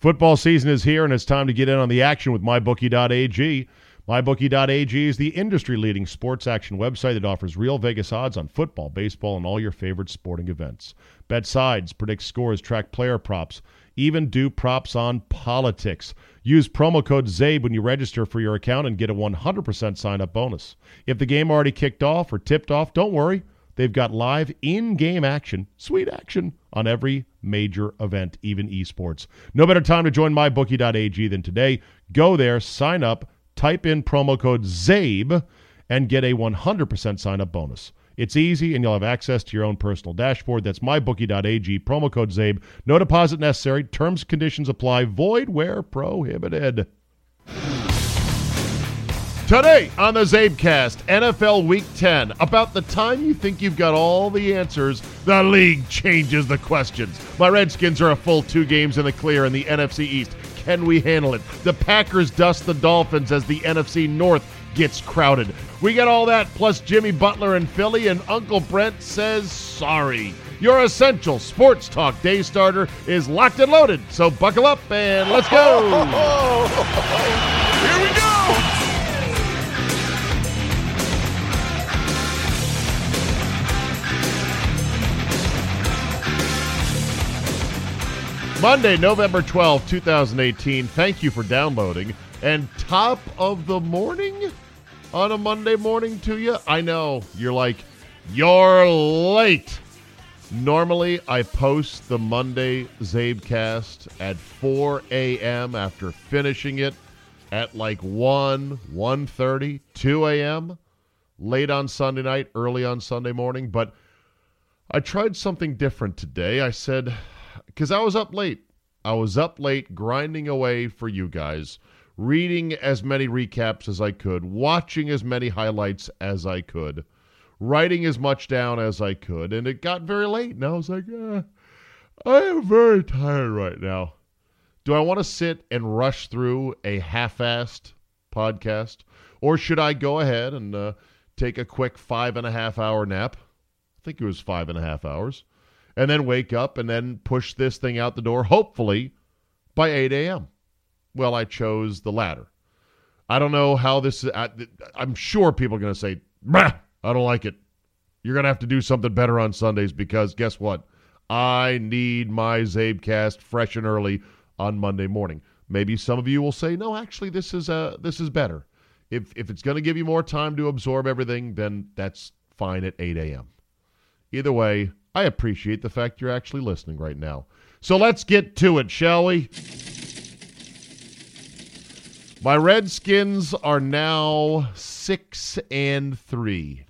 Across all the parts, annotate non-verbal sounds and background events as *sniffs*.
Football season is here, and it's time to get in on the action with MyBookie.ag. MyBookie.ag is the industry leading sports action website that offers real Vegas odds on football, baseball, and all your favorite sporting events. Bet sides, predict scores, track player props, even do props on politics. Use promo code CZABE when you register for your account and get a 100% sign up bonus. If the game already kicked off or tipped off, don't worry. They've got live in game action, sweet action, on every major event, even esports. No better time to join mybookie.ag than today. Go there, sign up, type in promo code CZABE, and get a 100% sign up bonus. It's easy, and you'll have access to your own personal dashboard. That's mybookie.ag, promo code CZABE. No deposit necessary. Terms conditions apply. Void where prohibited. Today on the Czabecast, NFL Week 10. About the time you think you've got all the answers, the league changes the questions. My Redskins are a full two games in the clear in the NFC East. Can we handle it? The Packers dust the Dolphins as the NFC North gets crowded. We get all that plus Jimmy Butler and Philly, and Uncle Brent says sorry. Your essential sports talk day starter is locked and loaded. So buckle up and let's go. *laughs* Monday, November twelfth, 2018. Thank you for downloading. And top of the morning on a Monday morning to you. I know you're like, you're late. Normally, I post the Monday Czabecast at 4 a.m. after finishing it at like 1, 1.30, 2 a.m. Late on Sunday night, early on Sunday morning. But I tried something different today. I said, because I was up late. I was up late grinding away for you guys, reading as many recaps as I could, watching as many highlights as I could, writing as much down as I could, and it got very late. And I was like, eh, I am very tired right now. Do I want to sit and rush through a half assed podcast? Or should I go ahead and uh, take a quick five and a half hour nap? I think it was five and a half hours and then wake up and then push this thing out the door, hopefully by 8 a.m. Well, I chose the latter. I don't know how this is. I, am sure people are going to say, I don't like it. You're going to have to do something better on Sundays because guess what? I need my Czabecast fresh and early on Monday morning. Maybe some of you will say, no, actually, this is uh, this is better. If if it's going to give you more time to absorb everything, then that's fine at 8 a.m. Either way, I appreciate the fact you're actually listening right now. So let's get to it, shall we? My Redskins are now six and three.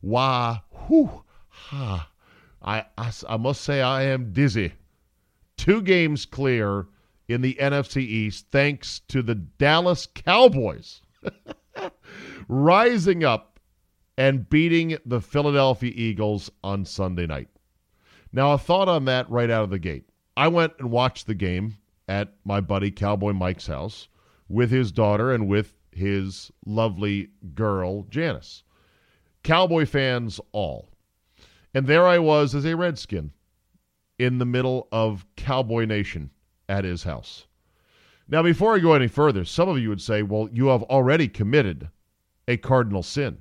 Wah, whew, ha. I, I, I must say I am dizzy. Two games clear in the NFC East thanks to the Dallas Cowboys *laughs* rising up and beating the Philadelphia Eagles on Sunday night. Now, a thought on that right out of the gate. I went and watched the game at my buddy Cowboy Mike's house with his daughter and with his lovely girl, Janice. Cowboy fans all. And there I was as a Redskin in the middle of Cowboy Nation at his house. Now, before I go any further, some of you would say, well, you have already committed a cardinal sin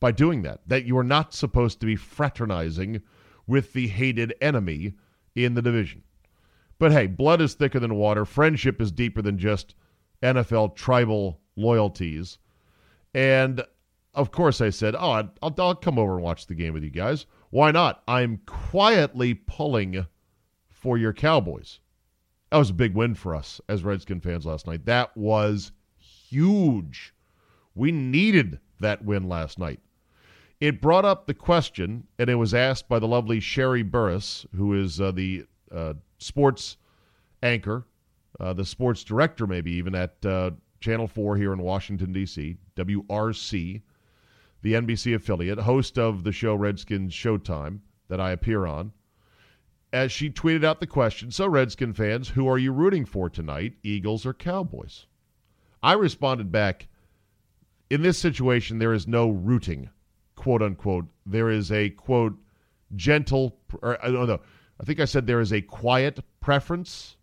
by doing that, that you are not supposed to be fraternizing with the hated enemy in the division. But hey, blood is thicker than water. Friendship is deeper than just NFL tribal loyalties. And of course, I said, Oh, I'll, I'll come over and watch the game with you guys. Why not? I'm quietly pulling for your Cowboys. That was a big win for us as Redskin fans last night. That was huge. We needed that win last night. It brought up the question, and it was asked by the lovely Sherree Burruss, who is uh, the uh, sports anchor, uh, the sports director, maybe even at uh, Channel 4 here in Washington, D.C., WRC, the NBC affiliate, host of the show Redskins Showtime that I appear on as she tweeted out the question So, Redskin fans, who are you rooting for tonight, Eagles or Cowboys? I responded back In this situation, there is no rooting, quote unquote. There is a, quote, gentle, or I don't know. I think I said there is a quiet preference,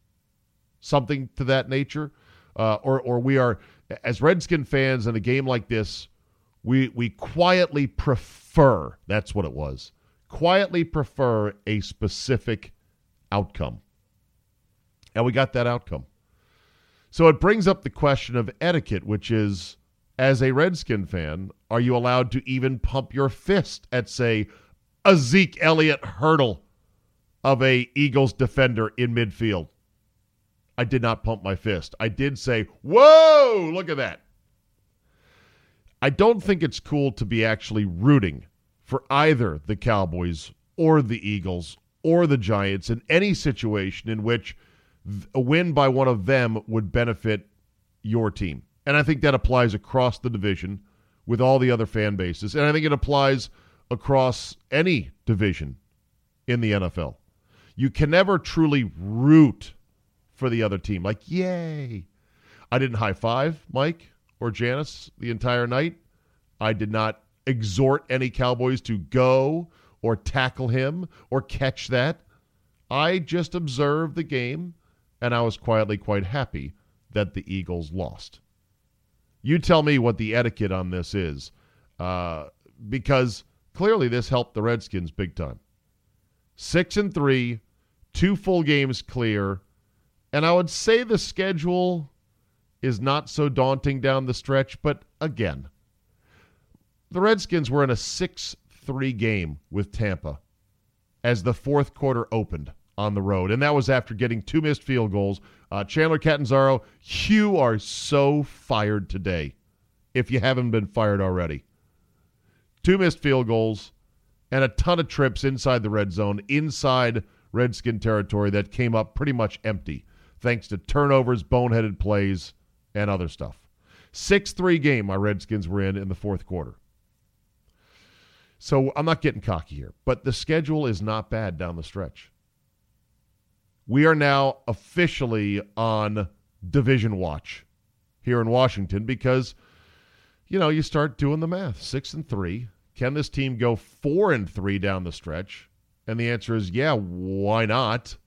something to that nature. Uh, or, or we are, as Redskin fans in a game like this, we, we quietly prefer, that's what it was quietly prefer a specific outcome. And we got that outcome. So it brings up the question of etiquette, which is as a Redskin fan, are you allowed to even pump your fist at, say, a Zeke Elliott hurdle of a Eagles defender in midfield? I did not pump my fist. I did say, whoa, look at that. I don't think it's cool to be actually rooting for either the Cowboys or the Eagles or the Giants in any situation in which a win by one of them would benefit your team. And I think that applies across the division with all the other fan bases. And I think it applies across any division in the NFL. You can never truly root for the other team. Like, yay. I didn't high five Mike or Janice the entire night. I did not exhort any Cowboys to go or tackle him or catch that. I just observed the game, and I was quietly quite happy that the Eagles lost. You tell me what the etiquette on this is, uh, because clearly this helped the Redskins big time. Six and three, two full games clear, and I would say the schedule is not so daunting down the stretch, but again, the Redskins were in a 6 3 game with Tampa as the fourth quarter opened on the road. And that was after getting two missed field goals. Uh, Chandler Catanzaro, you are so fired today if you haven't been fired already. Two missed field goals and a ton of trips inside the red zone, inside Redskin territory that came up pretty much empty thanks to turnovers, boneheaded plays, and other stuff. 6 3 game my Redskins were in in the fourth quarter. So I'm not getting cocky here, but the schedule is not bad down the stretch. We are now officially on division watch here in Washington because you know, you start doing the math. 6 and 3. Can this team go 4 and 3 down the stretch? And the answer is yeah, why not?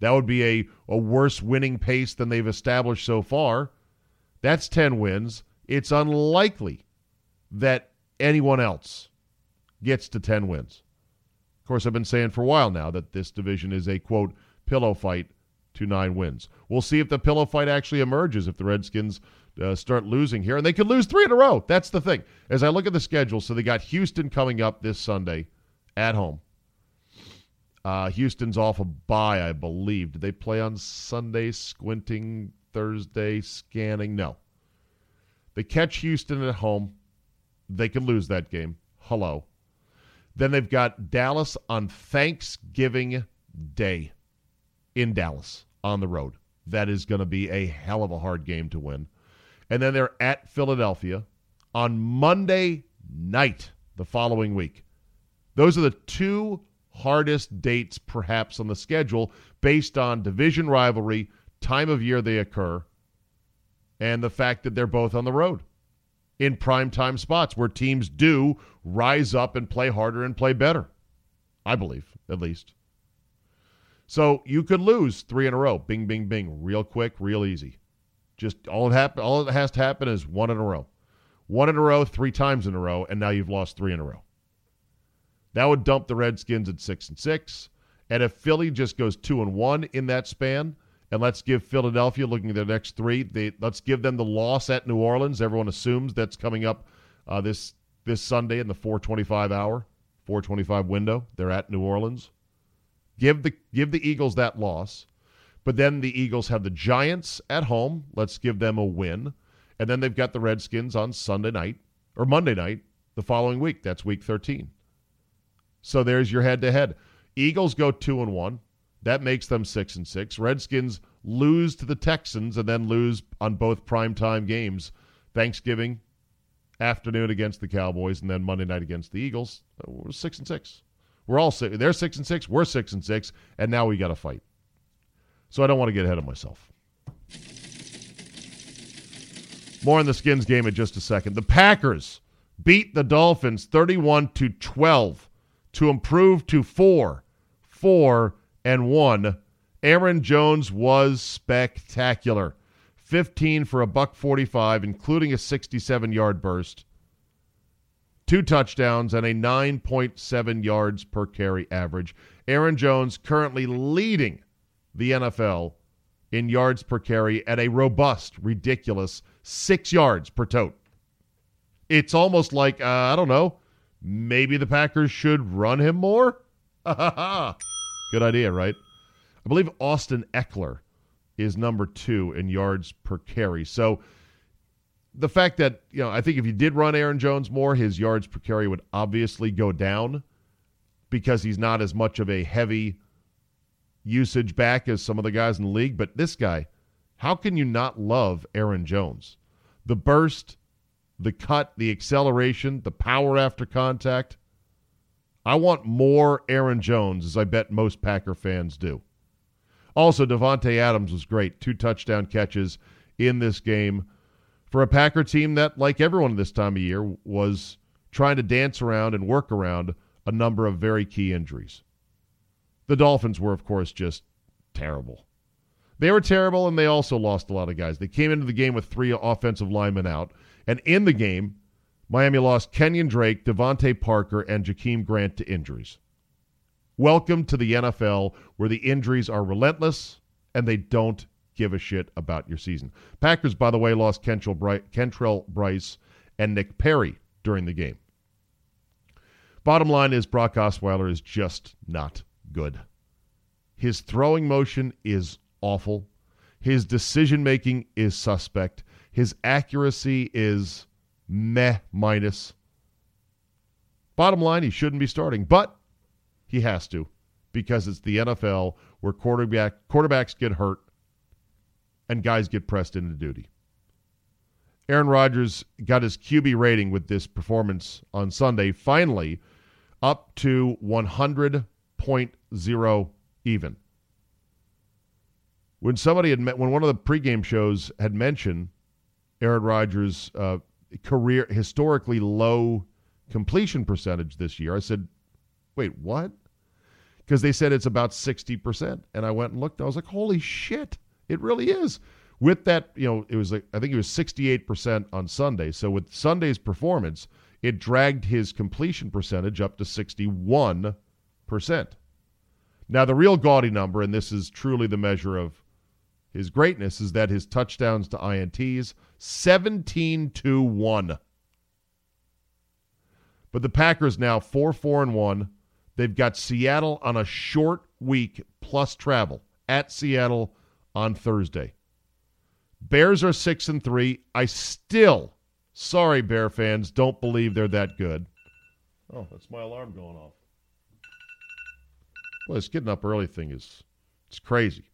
That would be a, a worse winning pace than they've established so far. That's 10 wins. It's unlikely that anyone else gets to 10 wins. Of course, I've been saying for a while now that this division is a, quote, pillow fight to nine wins. We'll see if the pillow fight actually emerges if the Redskins uh, start losing here. And they could lose three in a row. That's the thing. As I look at the schedule, so they got Houston coming up this Sunday at home. Uh, Houston's off a bye, I believe. Did they play on Sunday, squinting Thursday, scanning? No. They catch Houston at home. They can lose that game. Hello. Then they've got Dallas on Thanksgiving Day in Dallas on the road. That is going to be a hell of a hard game to win. And then they're at Philadelphia on Monday night the following week. Those are the two hardest dates perhaps on the schedule based on division rivalry, time of year they occur, and the fact that they're both on the road in primetime spots where teams do rise up and play harder and play better. I believe, at least. So you could lose three in a row. Bing, bing, bing. Real quick, real easy. Just all it happen, all that has to happen is one in a row. One in a row, three times in a row, and now you've lost three in a row. That would dump the Redskins at six and six, And if Philly just goes two and one in that span, and let's give Philadelphia looking at their next three, they, let's give them the loss at New Orleans. Everyone assumes that's coming up uh, this this Sunday in the 425 hour, 425 window. They're at New Orleans. Give the give the Eagles that loss. But then the Eagles have the Giants at home. Let's give them a win. And then they've got the Redskins on Sunday night or Monday night the following week. That's week 13. So there's your head to head. Eagles go 2 and 1. That makes them 6 and 6. Redskins lose to the Texans and then lose on both primetime games. Thanksgiving afternoon against the Cowboys and then Monday night against the Eagles. We're 6 and 6. We're all six. They're 6 and 6, we're 6 and 6, and now we got to fight. So I don't want to get ahead of myself. More on the Skins game in just a second. The Packers beat the Dolphins 31 to 12 to improve to 4 4 and 1. Aaron Jones was spectacular. 15 for a buck 45 including a 67-yard burst. Two touchdowns and a 9.7 yards per carry average. Aaron Jones currently leading the NFL in yards per carry at a robust, ridiculous six yards per tote. It's almost like, uh, I don't know, maybe the Packers should run him more? *laughs* Good idea, right? I believe Austin Ekeler is number two in yards per carry. So the fact that, you know, I think if you did run Aaron Jones more, his yards per carry would obviously go down because he's not as much of a heavy usage back as some of the guys in the league. But this guy, how can you not love Aaron Jones? The burst, the cut, the acceleration, the power after contact. I want more Aaron Jones, as I bet most Packer fans do. Also, Davante Adams was great. Two touchdown catches in this game for a Packer team that, like everyone this time of year, was trying to dance around and work around a number of very key injuries. The Dolphins were, of course, just terrible. They were terrible, and they also lost a lot of guys. They came into the game with three offensive linemen out. And in the game, Miami lost Kenyan Drake, DeVante Parker, and Jakeem Grant to injuries. Welcome to the NFL where the injuries are relentless and they don't give a shit about your season. Packers, by the way, lost Kentrell, Bry- Kentrell Brice and Nick Perry during the game. Bottom line is Brock Osweiler is just not good. His throwing motion is awful. His decision making is suspect. His accuracy is meh minus. Bottom line, he shouldn't be starting, but he has to because it's the NFL where quarterback quarterbacks get hurt and guys get pressed into duty. Aaron Rodgers got his QB rating with this performance on Sunday finally up to 100.0 even. When somebody had met, when one of the pregame shows had mentioned Aaron Rodgers' uh, career historically low completion percentage this year, I said, "Wait, what?" Because they said it's about sixty percent, and I went and looked. I was like, "Holy shit! It really is." With that, you know, it was like I think it was sixty-eight percent on Sunday. So with Sunday's performance, it dragged his completion percentage up to sixty-one percent. Now, the real gaudy number, and this is truly the measure of his greatness is that his touchdowns to INTs 17 to 1. But the Packers now 4 4 and 1. They've got Seattle on a short week plus travel at Seattle on Thursday. Bears are 6 and 3. I still sorry Bear fans don't believe they're that good. Oh, that's my alarm going off. Well, this getting up early thing is it's crazy.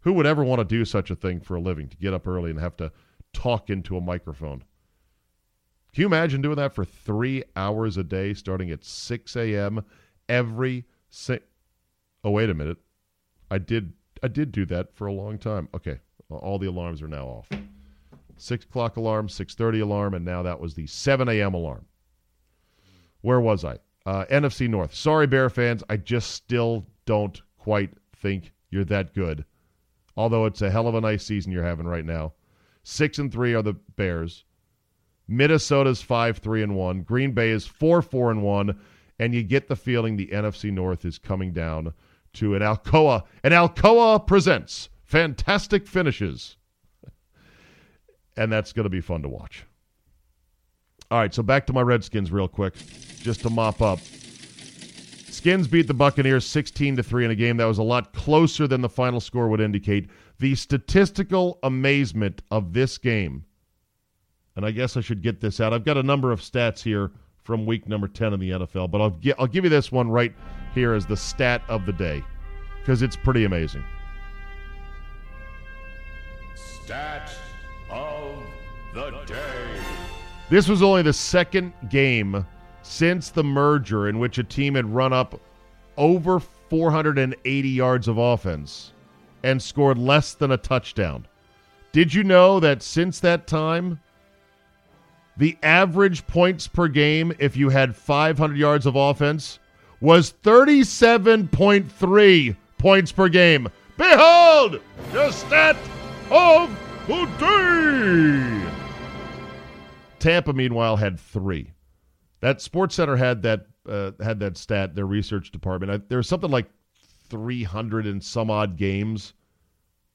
Who would ever want to do such a thing for a living, to get up early and have to talk into a microphone? Can you imagine doing that for three hours a day, starting at 6 a.m. every si- Oh, wait a minute. I did I did do that for a long time. Okay, all the alarms are now off. Six o'clock alarm, six thirty alarm, and now that was the seven a.m. alarm. Where was I? Uh, NFC North. Sorry, Bear fans. I just still don't quite think you're that good although it's a hell of a nice season you're having right now. Six and three are the Bears. Minnesota's five three and one. Green Bay is four four and one, and you get the feeling the NFC North is coming down to an Alcoa. And Alcoa presents fantastic finishes. And that's going to be fun to watch. All right, so back to my Redskins real quick, just to mop up. Skins beat the Buccaneers 16 to 3 in a game that was a lot closer than the final score would indicate. The statistical amazement of this game. And I guess I should get this out. I've got a number of stats here from week number 10 in the NFL, but I'll I'll give you this one right here as the stat of the day because it's pretty amazing. Stat of the day. This was only the second game since the merger in which a team had run up over 480 yards of offense and scored less than a touchdown. Did you know that since that time, the average points per game, if you had 500 yards of offense, was 37.3 points per game? Behold, the stat of the day! Tampa, meanwhile, had three. That Sports Center had that uh, had that stat. Their research department. I, there was something like three hundred and some odd games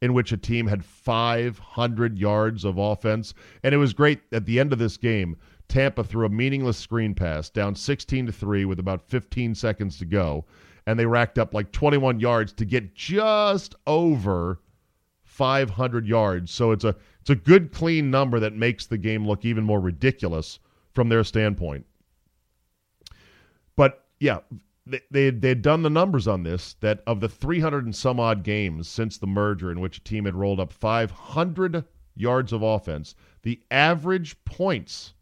in which a team had five hundred yards of offense, and it was great. At the end of this game, Tampa threw a meaningless screen pass down sixteen to three with about fifteen seconds to go, and they racked up like twenty one yards to get just over 500 yards. So it's a it's a good clean number that makes the game look even more ridiculous from their standpoint. But yeah, they they they had done the numbers on this that of the 300 and some odd games since the merger in which a team had rolled up 500 yards of offense, the average points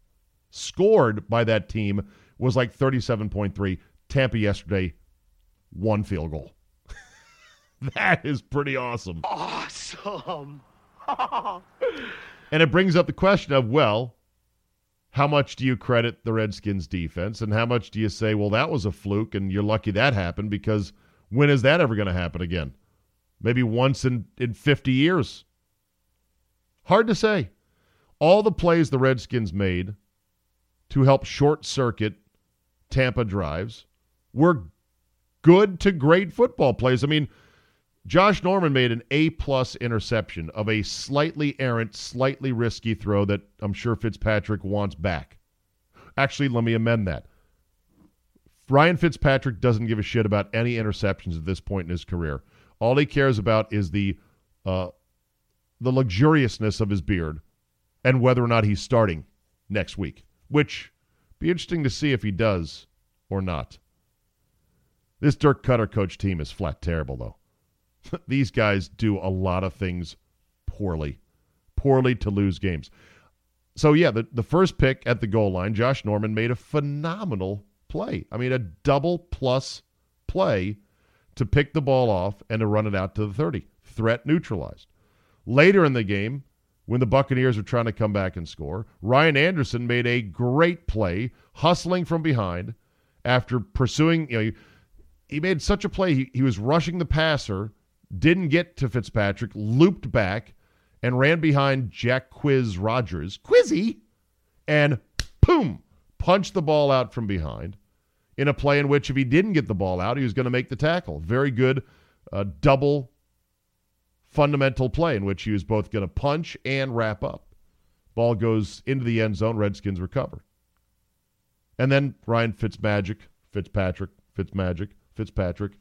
scored by that team was like 37.3. Tampa yesterday one field goal. *laughs* that is pretty awesome. Awesome. And it brings up the question of, well, how much do you credit the Redskins defense and how much do you say, well, that was a fluke and you're lucky that happened because when is that ever going to happen again? Maybe once in, in 50 years. Hard to say. All the plays the Redskins made to help short circuit Tampa drives were good to great football plays. I mean, Josh Norman made an A plus interception of a slightly errant, slightly risky throw that I'm sure Fitzpatrick wants back. Actually, let me amend that. Ryan Fitzpatrick doesn't give a shit about any interceptions at this point in his career. All he cares about is the uh, the luxuriousness of his beard and whether or not he's starting next week, which be interesting to see if he does or not. This Dirk Koetter coach team is flat terrible though. *laughs* These guys do a lot of things poorly, poorly to lose games. So yeah, the, the first pick at the goal line, Josh Norman made a phenomenal play. I mean, a double plus play to pick the ball off and to run it out to the 30. Threat neutralized. Later in the game, when the Buccaneers were trying to come back and score, Ryan Anderson made a great play, hustling from behind after pursuing, you know, he, he made such a play. He, he was rushing the passer, didn't get to Fitzpatrick, looped back, and ran behind Jacquizz Rodgers, Quizzy, and boom, punched the ball out from behind in a play in which if he didn't get the ball out, he was going to make the tackle. Very good uh, double fundamental play in which he was both going to punch and wrap up. Ball goes into the end zone. Redskins recover. And then Ryan Fitzmagic, Fitzpatrick, Fitzmagic, Fitzpatrick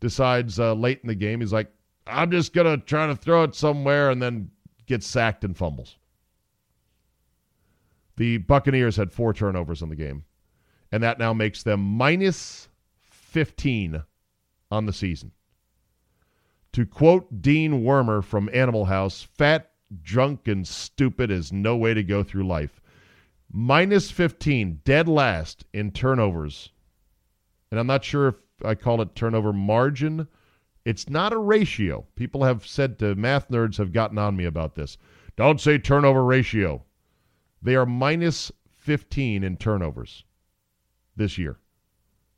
decides uh, late in the game, he's like, I'm just going to try to throw it somewhere and then gets sacked and fumbles. The Buccaneers had four turnovers in the game, and that now makes them minus 15 on the season. To quote Dean Wormer from Animal House, fat, drunk, and stupid is no way to go through life. Minus 15, dead last in turnovers. And I'm not sure if I call it turnover margin. It's not a ratio. People have said to math nerds have gotten on me about this. Don't say turnover ratio. They are minus 15 in turnovers this year.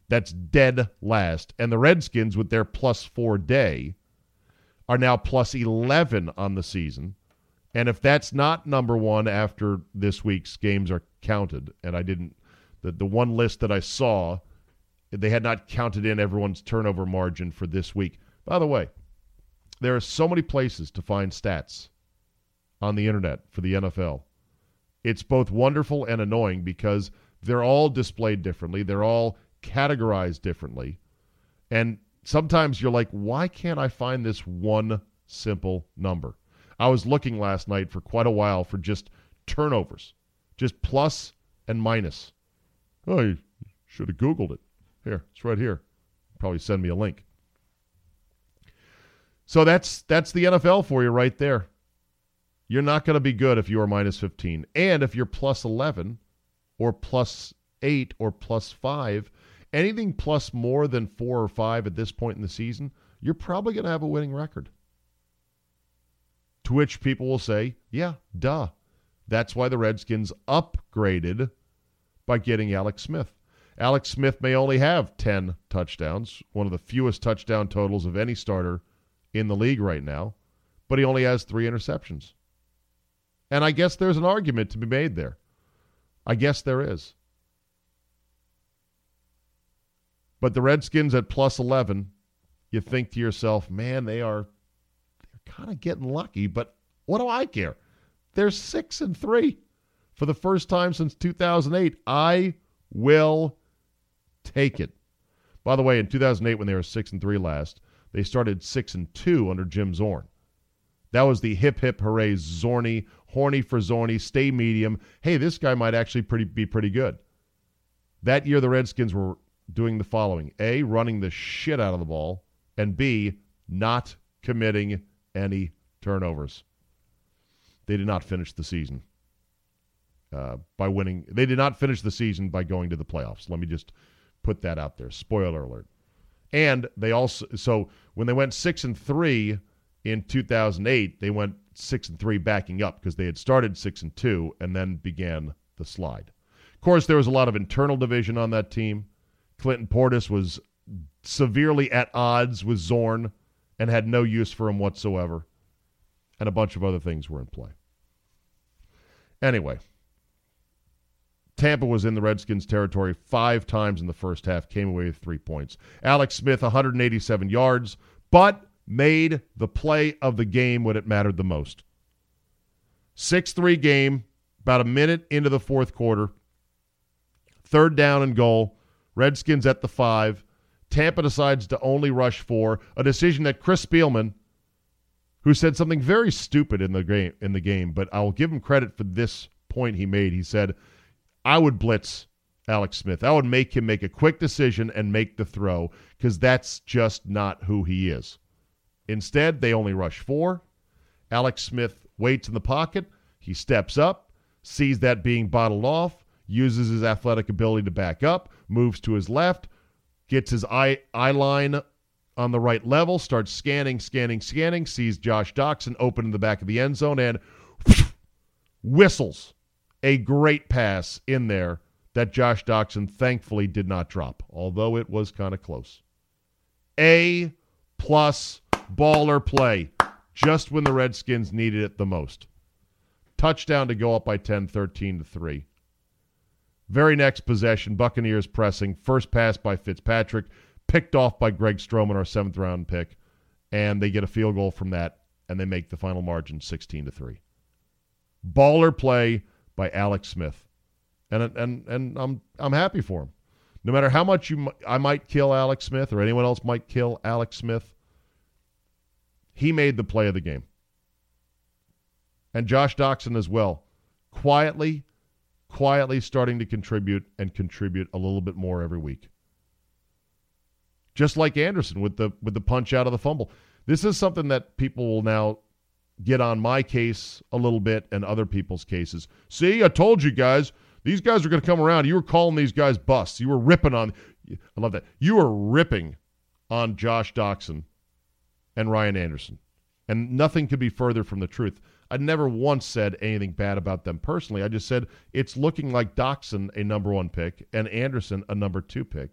That's dead last. And the Redskins, with their plus four day, are now plus 11 on the season. And if that's not number one after this week's games are counted, and I didn't, the, the one list that I saw they had not counted in everyone's turnover margin for this week. By the way, there are so many places to find stats on the internet for the NFL. It's both wonderful and annoying because they're all displayed differently, they're all categorized differently. And sometimes you're like, why can't I find this one simple number? I was looking last night for quite a while for just turnovers, just plus and minus. Oh, you should have Googled it. Here, it's right here. Probably send me a link. So that's that's the NFL for you right there. You're not going to be good if you are minus 15. And if you're plus 11 or plus 8 or plus 5, anything plus more than 4 or 5 at this point in the season, you're probably going to have a winning record. To which people will say, yeah, duh. That's why the Redskins upgraded by getting Alex Smith. Alex Smith may only have 10 touchdowns, one of the fewest touchdown totals of any starter in the league right now, but he only has three interceptions. And I guess there's an argument to be made there. I guess there is. But the Redskins at plus 11, you think to yourself, man, they are they're kind of getting lucky, but what do I care? They're 6 and 3 for the first time since 2008. I will take it. By the way, in 2008 when they were 6 and 3 last, they started 6 and 2 under Jim Zorn. That was the hip hip hooray Zorny, horny for Zorny, stay medium. Hey, this guy might actually pretty be pretty good. That year the Redskins were doing the following. A, running the shit out of the ball, and B, not committing any turnovers. They did not finish the season uh, by winning. They did not finish the season by going to the playoffs. Let me just put that out there. Spoiler alert. And they also so when they went six and three in 2008, they went six and three backing up because they had started six and two and then began the slide. Of course, there was a lot of internal division on that team. Clinton Portis was severely at odds with Zorn and had no use for him whatsoever. And a bunch of other things were in play. Anyway, Tampa was in the Redskins' territory five times in the first half, came away with three points. Alex Smith, 187 yards, but made the play of the game when it mattered the most. 6 3 game, about a minute into the fourth quarter. Third down and goal. Redskins at the five. Tampa decides to only rush four, a decision that Chris Spielman, who said something very stupid in the game, in the game, but I'll give him credit for this point he made. He said, "I would blitz Alex Smith. I would make him make a quick decision and make the throw because that's just not who he is." Instead, they only rush four. Alex Smith waits in the pocket. He steps up, sees that being bottled off, uses his athletic ability to back up, moves to his left, gets his eye, eye line on the right level, starts scanning, scanning, scanning, sees Josh Doctson open in the back of the end zone, and *sniffs* whistles a great pass in there that Josh Doctson thankfully did not drop, although it was kind of close. A plus baller play just when the Redskins needed it the most. Touchdown to go up by 10, 13 to 3. Very next possession, Buccaneers pressing. First pass by Fitzpatrick, picked off by Greg Stroman, our seventh round pick, and they get a field goal from that, and they make the final margin 16 to 3. Baller play by Alex Smith. And and and I'm I'm happy for him. No matter how much you I might kill Alex Smith or anyone else might kill Alex Smith, he made the play of the game. And Josh Doctson as well. Quietly quietly starting to contribute and contribute a little bit more every week. Just like Anderson with the with the punch out of the fumble. This is something that people will now get on my case a little bit and other people's cases. See, I told you guys, these guys are going to come around. You were calling these guys busts. You were ripping on I love that. You were ripping on Josh Doctson and Ryan Anderson. And nothing could be further from the truth. I never once said anything bad about them personally. I just said it's looking like Doctson, a number one pick, and Anderson, a number two pick,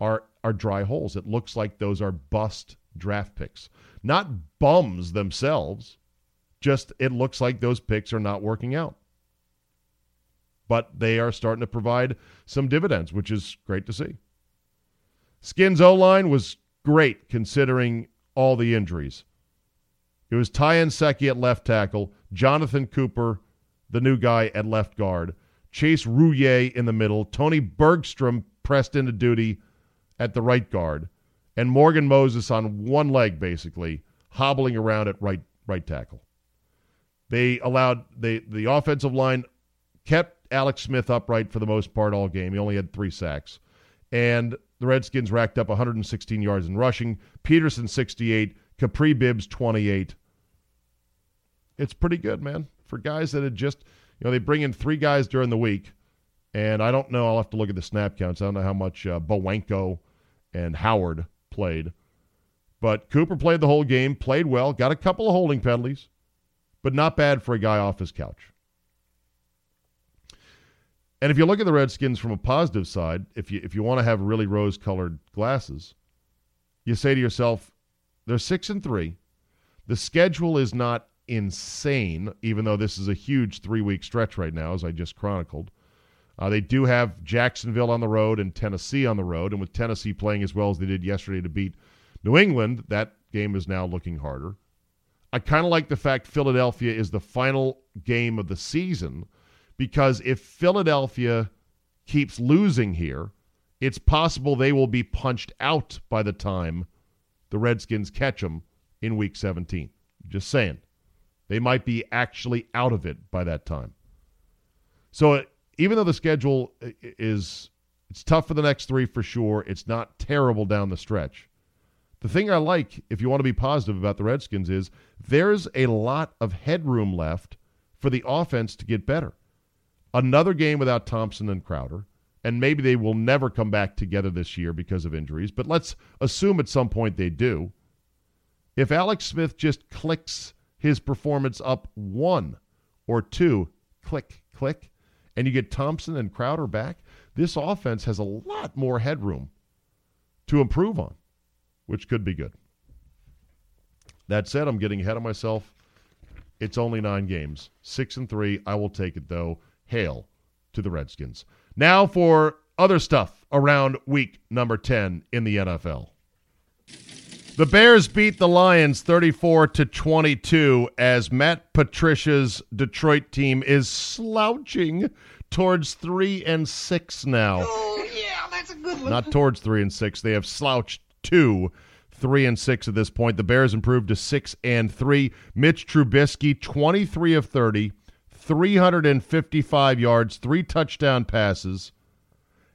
are are dry holes. It looks like those are bust draft picks, not bums themselves. Just it looks like those picks are not working out. But they are starting to provide some dividends, which is great to see. Skins O line was great considering all the injuries. It was Ty Nsekhe at left tackle, Jonathan Cooper, the new guy at left guard, Chase Roullier in the middle, Tony Bergstrom pressed into duty at the right guard, and Morgan Moses on one leg basically, hobbling around at right right tackle. They allowed they the offensive line kept Alex Smith upright for the most part all game. He only had three sacks. And the Redskins racked up 116 yards in rushing. Peterson 68, Capri Bibbs 28. It's pretty good, man. For guys that had just, you know, they bring in three guys during the week. And I don't know. I'll have to look at the snap counts. I don't know how much uh, Bowanko and Howard played. But Cooper played the whole game, played well, got a couple of holding penalties, but not bad for a guy off his couch. And if you look at the Redskins from a positive side, if you if you want to have really rose-colored glasses, you say to yourself, they're 6 and 3. The schedule is not insane even though this is a huge 3-week stretch right now as I just chronicled. Uh, they do have Jacksonville on the road and Tennessee on the road, and with Tennessee playing as well as they did yesterday to beat New England, that game is now looking harder. I kind of like the fact Philadelphia is the final game of the season because if Philadelphia keeps losing here, it's possible they will be punched out by the time the Redskins catch them in week 17. Just saying. They might be actually out of it by that time. So uh, even though the schedule uh, is it's tough for the next 3 for sure, it's not terrible down the stretch. The thing I like if you want to be positive about the Redskins is there's a lot of headroom left for the offense to get better another game without Thompson and Crowder, and maybe they will never come back together this year because of injuries, but let's assume at some point they do. If Alex Smith just clicks his performance up one or two, click, click, and you get Thompson and Crowder back, this offense has a lot more headroom to improve on, which could be good. That said, I'm getting ahead of myself. It's only nine games. Six and three. I will take it, though hail to the Redskins. Now for other stuff around week number 10 in the NFL. The Bears beat the Lions 34 to 22 as Matt Patricia's Detroit team is slouching towards 3 and 6 now. Oh, yeah, that's a good one. Not towards 3 and 6. They have slouched to 3 and 6 at this point. The Bears improved to 6 and 3. Mitch Trubisky 23 of 30, 355 yards, three touchdown passes.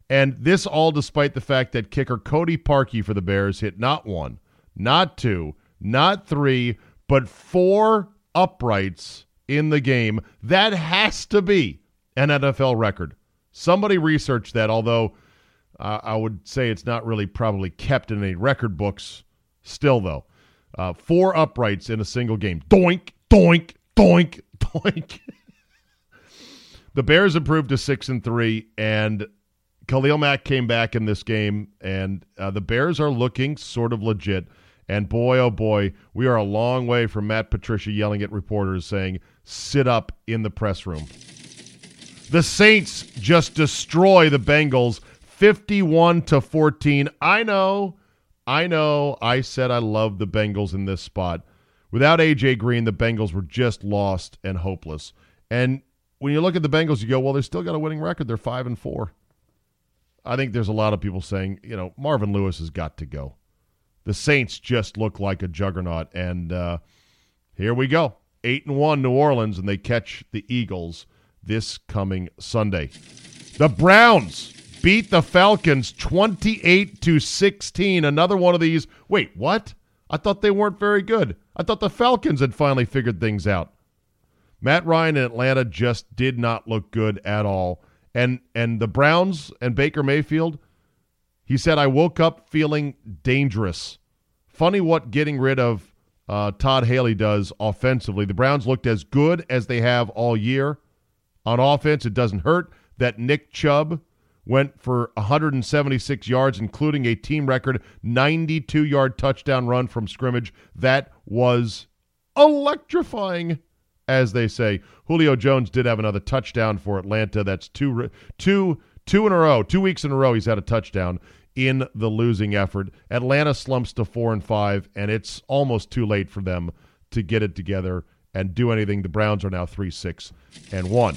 And this all despite the fact that kicker Cody Parkey for the Bears hit not one, not two, not three, but four uprights in the game. That has to be an NFL record. Somebody researched that, although uh, I would say it's not really probably kept in any record books. Still, though, uh, four uprights in a single game. Doink, doink, doink, *laughs* doink. The Bears improved to six and three, and Khalil Mack came back in this game, and uh, the Bears are looking sort of legit. And boy, oh boy, we are a long way from Matt Patricia yelling at reporters saying, sit up in the press room. The Saints just destroy the Bengals 51 to 14. I know, I know, I said I love the Bengals in this spot. Without A.J. Green, the Bengals were just lost and hopeless. And when you look at the Bengals, you go, well, they still got a winning record. They're five and four. I think there's a lot of people saying, you know, Marvin Lewis has got to go. The Saints just look like a juggernaut, and uh, here we go, eight and one, New Orleans, and they catch the Eagles this coming Sunday. The Browns beat the Falcons 28 to 16. Another one of these. Wait, what? I thought they weren't very good. I thought the Falcons had finally figured things out. Matt Ryan in Atlanta just did not look good at all. And and the Browns and Baker Mayfield, he said, I woke up feeling dangerous. Funny what getting rid of uh, Todd Haley does offensively. The Browns looked as good as they have all year. On offense, it doesn't hurt that Nick Chubb went for 176 yards, including a team record 92 yard touchdown run from scrimmage. That was electrifying as they say. Julio Jones did have another touchdown for Atlanta. That's two, two, two in a row, two weeks in a row. He's had a touchdown in the losing effort. Atlanta slumps to four and five, and it's almost too late for them to get it together and do anything. The Browns are now three six and one.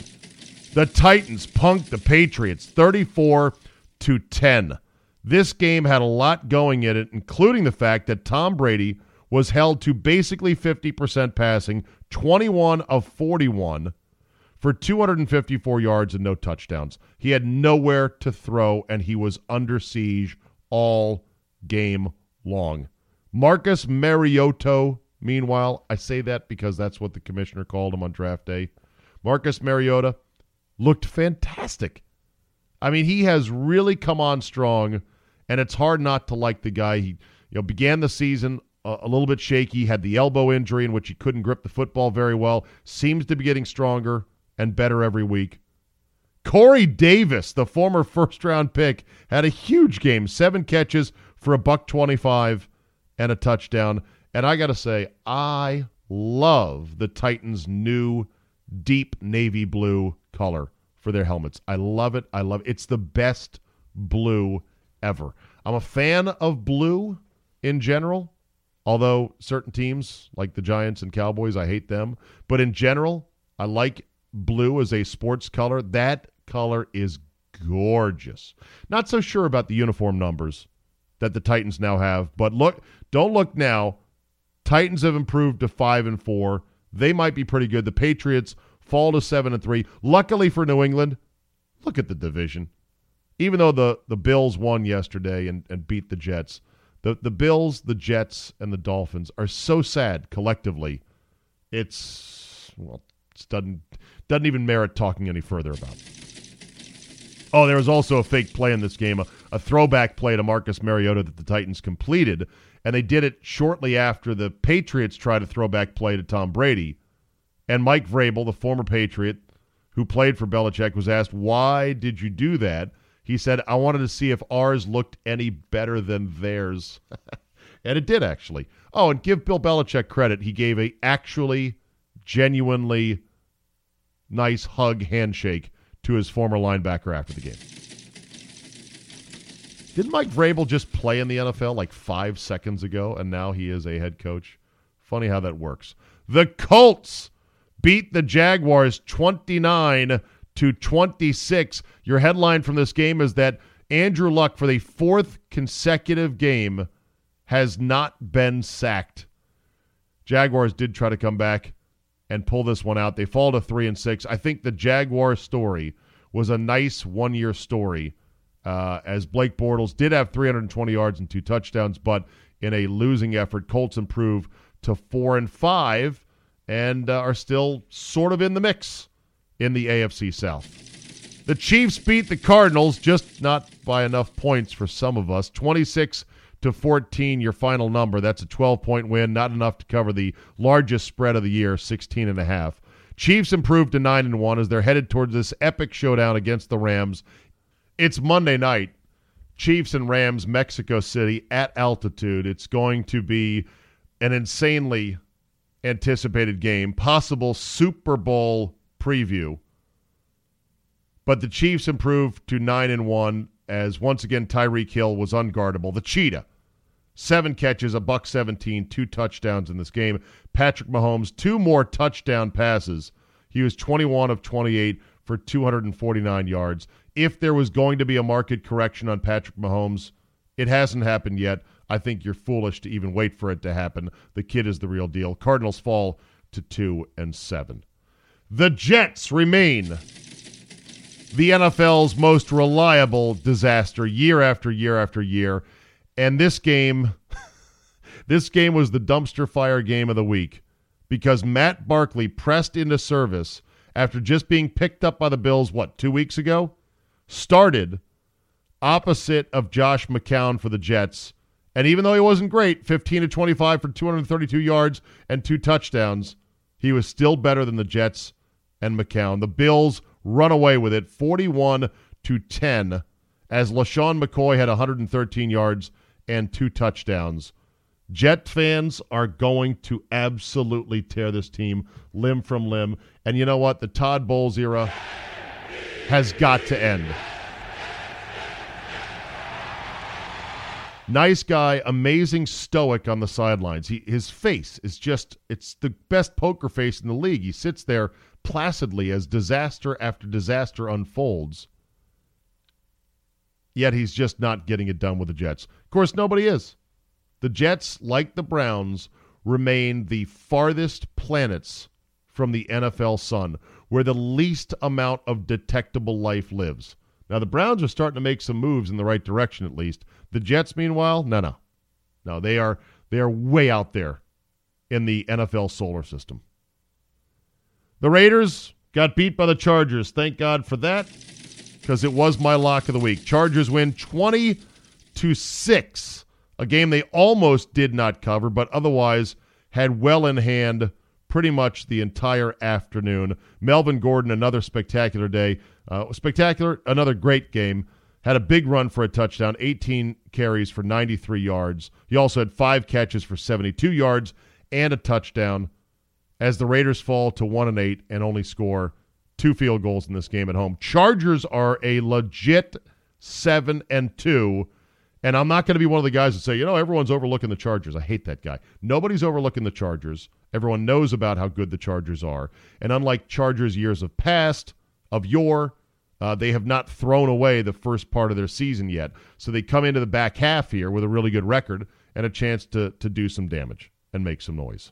The Titans punked the Patriots 34 to 10. This game had a lot going in it, including the fact that Tom Brady was held to basically 50% passing, 21 of 41 for 254 yards and no touchdowns. He had nowhere to throw, and he was under siege all game long. Marcus Mariota, meanwhile, I say that because that's what the commissioner called him on draft day. Marcus Mariota looked fantastic. I mean, he has really come on strong, and it's hard not to like the guy. He you know began the season a, a little bit shaky, had the elbow injury in which he couldn't grip the football very well. Seems to be getting stronger and better every week. Corey Davis, the former first round pick, had a huge game, seven catches for a buck 25 and a touchdown. And I got to say, I love the Titans' new deep navy blue color for their helmets. I love it. I love it. It's the best blue ever. I'm a fan of blue in general, although certain teams like the Giants and Cowboys, I hate them. But in general, I like blue as a sports color. That color is gorgeous. Not so sure about the uniform numbers that the Titans now have, but look, don't look now. Titans have improved to 5 and 4. They might be pretty good. The Patriots fall to 7 and 3. Luckily for New England, look at the division. Even though the the Bills won yesterday and, and beat the Jets, the the Bills, the Jets, and the Dolphins are so sad collectively. It's well, it doesn't doesn't even merit talking any further about. Oh, there was also a fake play in this game, a, a throwback play to Marcus Mariota that the Titans completed, and they did it shortly after the Patriots tried a throwback play to Tom Brady. And Mike Vrabel, the former Patriot who played for Belichick, was asked, Why did you do that? He said, I wanted to see if ours looked any better than theirs. *laughs* and it did, actually. Oh, and give Bill Belichick credit. He gave a actually, genuinely nice hug handshake to his former linebacker after the game. Didn't Mike Vrabel just play in the NFL like five seconds ago, and now he is a head coach? Funny how that works. The Colts beat the Jaguars 29 to 26. Your headline from this game is that Andrew Luck, for the fourth consecutive game, has not been sacked. Jaguars did try to come back and pull this one out. They fall to three and six. I think the Jaguar story was a nice one year story, uh, as Blake Bortles did have 320 yards and two touchdowns, but in a losing effort, Colts improve to four and five and uh, are still sort of in the mix in the AFC South. The Chiefs beat the Cardinals, just not by enough points for some of us. 26 to 14 your final number. That's a 12 point win, not enough to cover the largest spread of the year, 16 and a half. Chiefs improved to 9 and 1 as they're headed towards this epic showdown against the Rams. It's Monday night. Chiefs and Rams, Mexico City at altitude. It's going to be an insanely anticipated game, possible Super Bowl preview. But the Chiefs improved to 9 and 1 as once again Tyreek Hill was unguardable. The Cheetah Seven catches, a buck 17, two touchdowns in this game. Patrick Mahomes, two more touchdown passes. He was 21 of 28 for 249 yards. If there was going to be a market correction on Patrick Mahomes, it hasn't happened yet. I think you're foolish to even wait for it to happen. The kid is the real deal. Cardinals fall to 2 and 7. The Jets remain the NFL's most reliable disaster year after year after year. And this game, *laughs* this game was the dumpster fire game of the week because Matt Barkley pressed into service after just being picked up by the Bills, what, two weeks ago? Started opposite of Josh McCown for the Jets. And even though he wasn't great, 15 to 25 for 232 yards and two touchdowns, he was still better than the Jets and McCown. The Bills run away with it 41 to 10 as LeSean McCoy had 113 yards and two touchdowns. Jet fans are going to absolutely tear this team limb from limb. And you know what? The Todd Bowles era has got to end. Nice guy, amazing stoic on the sidelines. He his face is just it's the best poker face in the league. He sits there placidly as disaster after disaster unfolds. Yet he's just not getting it done with the Jets. Of course, nobody is. The Jets, like the Browns, remain the farthest planets from the NFL sun, where the least amount of detectable life lives. Now, the Browns are starting to make some moves in the right direction, at least. The Jets, meanwhile, no, no. No, they are they are way out there in the NFL solar system. The Raiders got beat by the Chargers. Thank God for that, because it was my lock of the week. Chargers win 20 to 6, a game they almost did not cover, but otherwise had well in hand pretty much the entire afternoon. Melvin Gordon, another spectacular day. Uh, spectacular, another great game. Had a big run for a touchdown, 18 carries for 93 yards. He also had five catches for 72 yards and a touchdown as the Raiders fall to 1 and 8 and only score two field goals in this game at home. Chargers are a legit 7 and 2 and I'm not going to be one of the guys that say, you know, everyone's overlooking the Chargers. I hate that guy. Nobody's overlooking the Chargers. Everyone knows about how good the Chargers are. And unlike Chargers years of past, of yore, uh, they have not thrown away the first part of their season yet. So they come into the back half here with a really good record and a chance to, to do some damage and make some noise.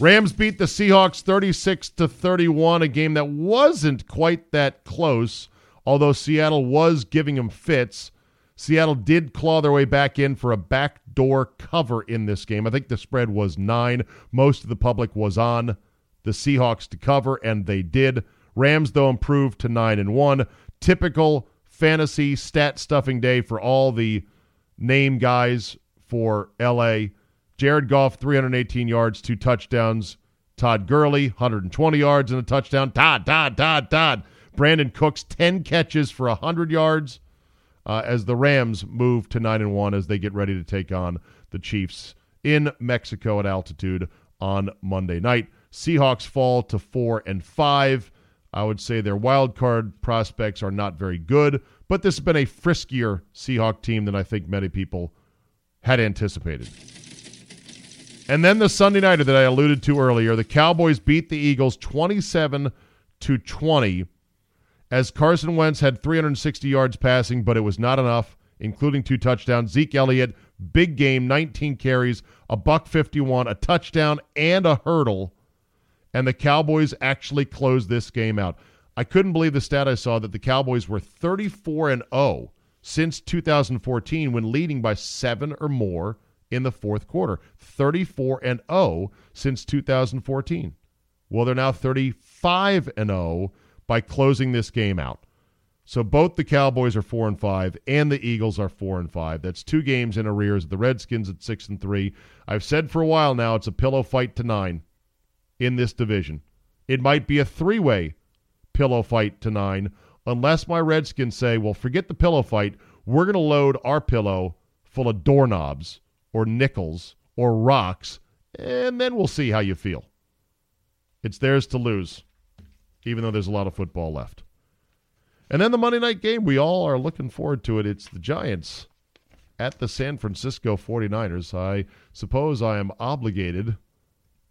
Rams beat the Seahawks 36 to 31, a game that wasn't quite that close, although Seattle was giving them fits. Seattle did claw their way back in for a backdoor cover in this game. I think the spread was nine. Most of the public was on the Seahawks to cover, and they did. Rams, though, improved to nine and one. Typical fantasy stat stuffing day for all the name guys for LA. Jared Goff, 318 yards, two touchdowns. Todd Gurley, 120 yards and a touchdown. Todd, Todd, Todd, Todd. Brandin Cooks, 10 catches for 100 yards uh, as the Rams move to nine and one as they get ready to take on the Chiefs in Mexico at altitude on Monday night. Seahawks fall to four and five. I would say their wild card prospects are not very good, but this has been a friskier Seahawk team than I think many people had anticipated. And then the Sunday nighter that I alluded to earlier, the Cowboys beat the Eagles 27 to 20 as Carson Wentz had 360 yards passing, but it was not enough, including two touchdowns. Zeke Elliott, big game, 19 carries, a buck 51, a touchdown, and a hurdle. And the Cowboys actually closed this game out. I couldn't believe the stat I saw that the Cowboys were 34 and 0 since 2014 when leading by 7 or more in the fourth quarter. 34 and 0 since 2014. Well, they're now 35 and 0 by closing this game out. So both the Cowboys are four and five, and the Eagles are four and five. That's two games in arrears. The Redskins at six and three. I've said for a while now it's a pillow fight to nine in this division. It might be a three-way pillow fight to nine, unless my Redskins say, "Well, forget the pillow fight. We're going to load our pillow full of doorknobs or nickels or rocks, and then we'll see how you feel." It's theirs to lose even though there's a lot of football left. And then the Monday night game, we all are looking forward to it. It's the Giants at the San Francisco 49ers. I suppose I am obligated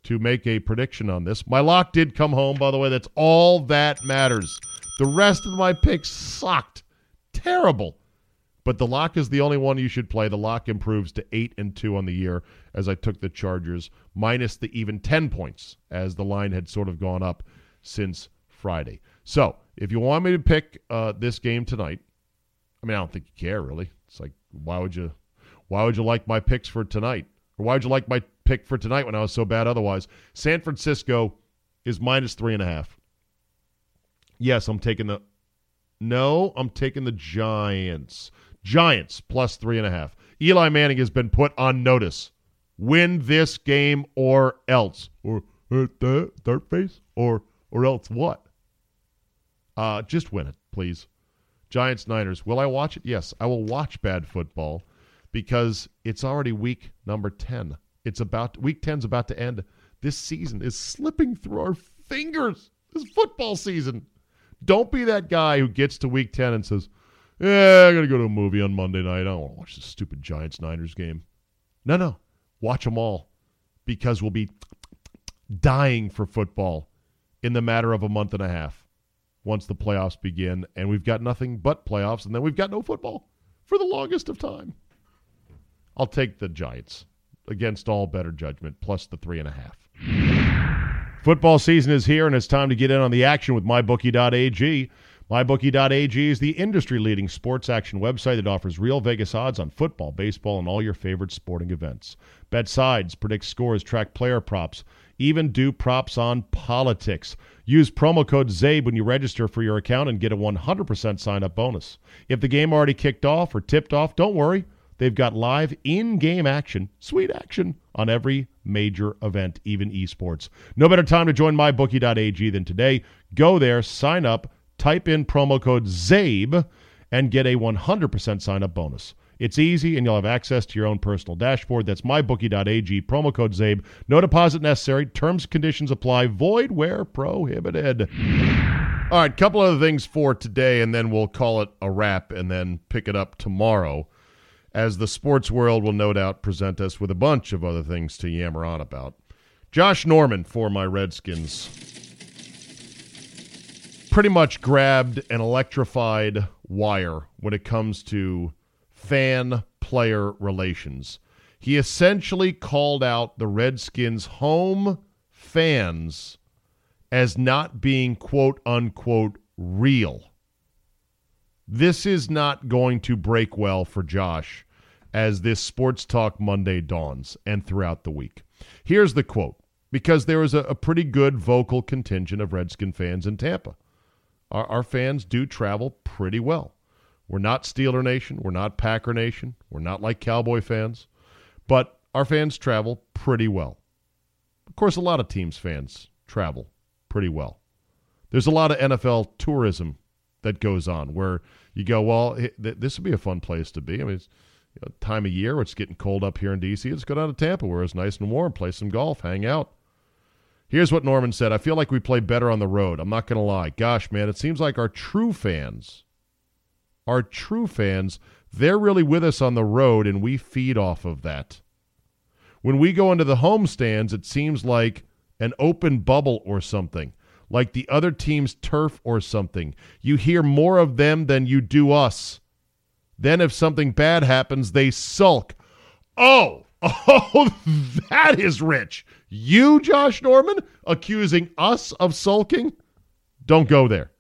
to make a prediction on this. My lock did come home, by the way. That's all that matters. The rest of my picks sucked. Terrible. But the lock is the only one you should play. The lock improves to 8 and 2 on the year as I took the Chargers minus the even 10 points as the line had sort of gone up since Friday. So if you want me to pick uh, this game tonight, I mean, I don't think you care really. It's like, why would you, why would you like my picks for tonight, or why would you like my pick for tonight when I was so bad otherwise? San Francisco is minus three and a half. Yes, I'm taking the. No, I'm taking the Giants. Giants plus three and a half. Eli Manning has been put on notice. Win this game or else. Or third face? Or or else what? Uh, just win it, please. Giants Niners. Will I watch it? Yes, I will watch bad football because it's already week number 10. It's about week 10's about to end. This season is slipping through our fingers. This football season. Don't be that guy who gets to week 10 and says, Yeah, I got to go to a movie on Monday night. I don't want to watch this stupid Giants Niners game. No, no. Watch them all because we'll be dying for football in the matter of a month and a half once the playoffs begin. And we've got nothing but playoffs, and then we've got no football for the longest of time. I'll take the Giants against all better judgment, plus the three and a half. Football season is here, and it's time to get in on the action with MyBookie.ag. MyBookie.ag is the industry leading sports action website that offers real Vegas odds on football, baseball, and all your favorite sporting events. Bet sides, predict scores, track player props, even do props on politics. Use promo code CZABE when you register for your account and get a 100% sign up bonus. If the game already kicked off or tipped off, don't worry. They've got live in game action, sweet action, on every major event, even esports. No better time to join mybookie.ag than today. Go there, sign up type in promo code CZABE and get a 100% sign up bonus. It's easy, and you'll have access to your own personal dashboard. That's mybookie.ag, promo code CZABE. No deposit necessary. Terms conditions apply. Void where prohibited. All right, couple other things for today, and then we'll call it a wrap and then pick it up tomorrow, as the sports world will no doubt present us with a bunch of other things to yammer on about. Josh Norman for my Redskins pretty much grabbed an electrified wire when it comes to fan player relations. He essentially called out the Redskins' home fans as not being quote unquote real. This is not going to break well for Josh as this Sports Talk Monday dawns and throughout the week. Here's the quote because there is a, a pretty good vocal contingent of Redskin fans in Tampa our, our fans do travel pretty well. We're not Steeler Nation. We're not Packer Nation. We're not like Cowboy fans. But our fans travel pretty well. Of course, a lot of teams' fans travel pretty well. There's a lot of NFL tourism that goes on where you go, well, this would be a fun place to be. I mean, it's you know, time of year, it's getting cold up here in D.C. Let's go down to Tampa where it's nice and warm, play some golf, hang out. Here's what Norman said I feel like we play better on the road. I'm not going to lie. Gosh, man, it seems like our true fans, our true fans, they're really with us on the road, and we feed off of that. When we go into the home stands, it seems like an open bubble or something, like the other team's turf or something. You hear more of them than you do us. Then, if something bad happens, they sulk. Oh, *laughs* oh, that is rich. You, Josh Norman, accusing us of sulking? Don't go there.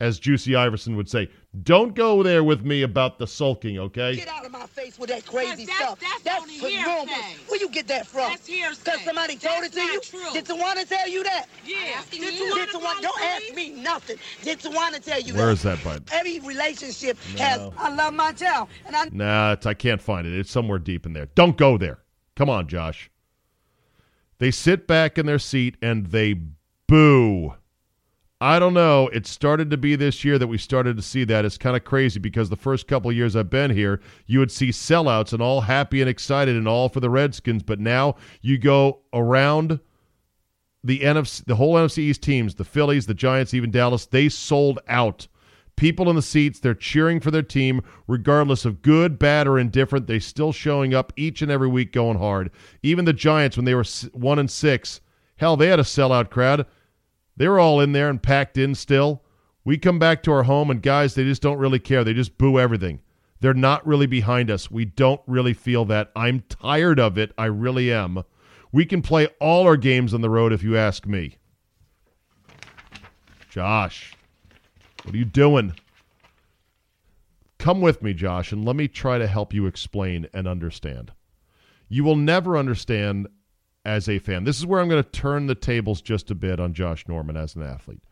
As Juicy Iverson would say, don't go there with me about the sulking, okay? Get out of my face with that crazy that's, stuff. That's, that's only hearsay. Where you get that from? That's hearsay. Because somebody told that's it to you? True. Did Tawana tell you that? Yeah. Did Did Tawana, don't ask me nothing. Did Tawana tell you Where that? is that, bud? Every relationship has, I love my child. And I Nah, it's, I can't find it. It's somewhere deep in there. Don't go there. Come on, Josh. They sit back in their seat and they boo. I don't know. It started to be this year that we started to see that. It's kind of crazy because the first couple years I've been here, you would see sellouts and all happy and excited and all for the Redskins. But now you go around the NFC, the whole NFC East teams, the Phillies, the Giants, even Dallas, they sold out. People in the seats, they're cheering for their team, regardless of good, bad, or indifferent. They're still showing up each and every week going hard. Even the Giants, when they were one and six, hell, they had a sellout crowd. They were all in there and packed in still. We come back to our home, and guys, they just don't really care. They just boo everything. They're not really behind us. We don't really feel that. I'm tired of it. I really am. We can play all our games on the road if you ask me. Josh, what are you doing? Come with me, Josh, and let me try to help you explain and understand. You will never understand as a fan. This is where I'm going to turn the tables just a bit on Josh Norman as an athlete.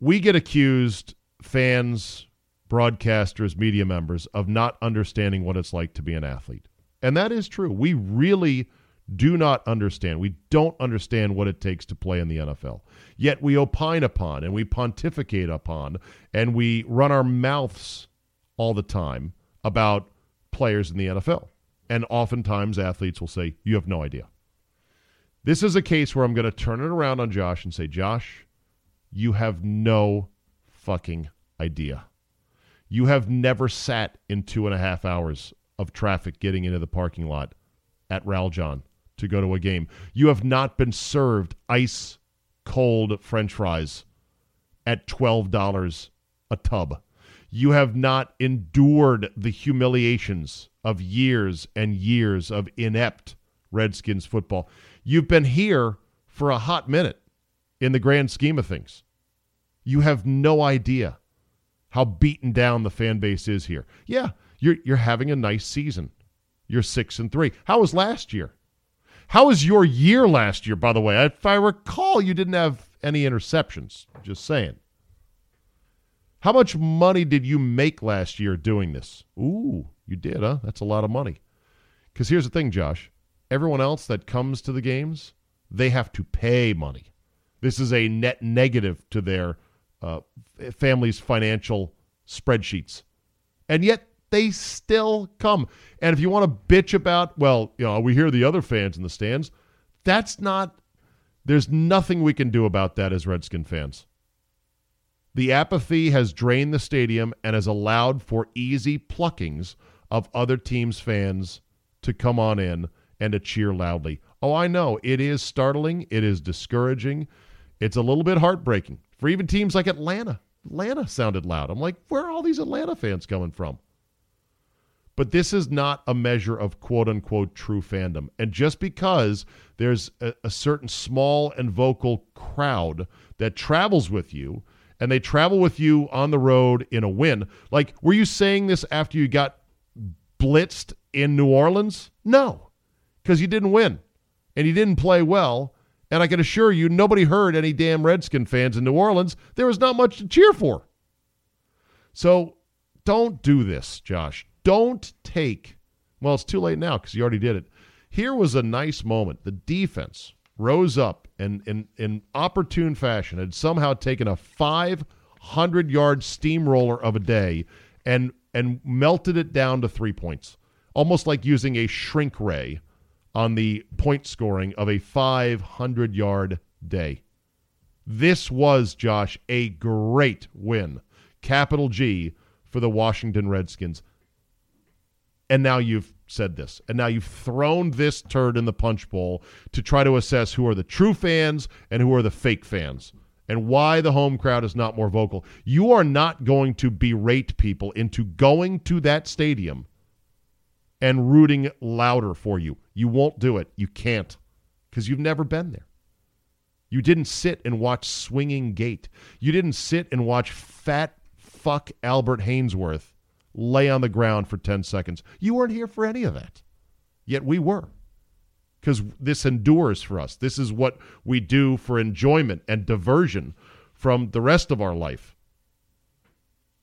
We get accused, fans, broadcasters, media members, of not understanding what it's like to be an athlete. And that is true. We really do not understand. We don't understand what it takes to play in the NFL. Yet we opine upon and we pontificate upon and we run our mouths all the time about players in the NFL. And oftentimes athletes will say, You have no idea. This is a case where I'm going to turn it around on Josh and say, Josh, you have no fucking idea. You have never sat in two and a half hours of traffic getting into the parking lot at Raljon to go to a game. You have not been served ice cold french fries at $12 a tub. You have not endured the humiliations of years and years of inept Redskins football. You've been here for a hot minute in the grand scheme of things. You have no idea how beaten down the fan base is here. Yeah, you're you're having a nice season. You're 6 and 3. How was last year? How was your year last year, by the way? If I recall, you didn't have any interceptions. Just saying. How much money did you make last year doing this? Ooh, you did, huh? That's a lot of money. Because here's the thing, Josh. Everyone else that comes to the games, they have to pay money. This is a net negative to their uh, family's financial spreadsheets. And yet they still come. And if you want to bitch about, well, you know, we hear the other fans in the stands, that's not, there's nothing we can do about that as Redskin fans. The apathy has drained the stadium and has allowed for easy pluckings of other teams' fans to come on in and to cheer loudly. Oh, I know. It is startling. It is discouraging. It's a little bit heartbreaking for even teams like Atlanta. Atlanta sounded loud. I'm like, where are all these Atlanta fans coming from? But this is not a measure of quote unquote true fandom. And just because there's a, a certain small and vocal crowd that travels with you and they travel with you on the road in a win. Like, were you saying this after you got blitzed in New Orleans? No, because you didn't win and you didn't play well. And I can assure you, nobody heard any damn Redskin fans in New Orleans. There was not much to cheer for. So don't do this, Josh. Don't take, well, it's too late now because you already did it. Here was a nice moment. The defense rose up and in, in opportune fashion had somehow taken a 500 yard steamroller of a day and and melted it down to three points almost like using a shrink ray on the point scoring of a 500 yard day this was josh a great win capital g for the washington redskins and now you've said this. And now you've thrown this turd in the punch bowl to try to assess who are the true fans and who are the fake fans and why the home crowd is not more vocal. You are not going to berate people into going to that stadium and rooting louder for you. You won't do it. You can't because you've never been there. You didn't sit and watch Swinging Gate. You didn't sit and watch fat fuck Albert Haynesworth lay on the ground for 10 seconds. You weren't here for any of that. Yet we were. Because this endures for us. This is what we do for enjoyment and diversion from the rest of our life.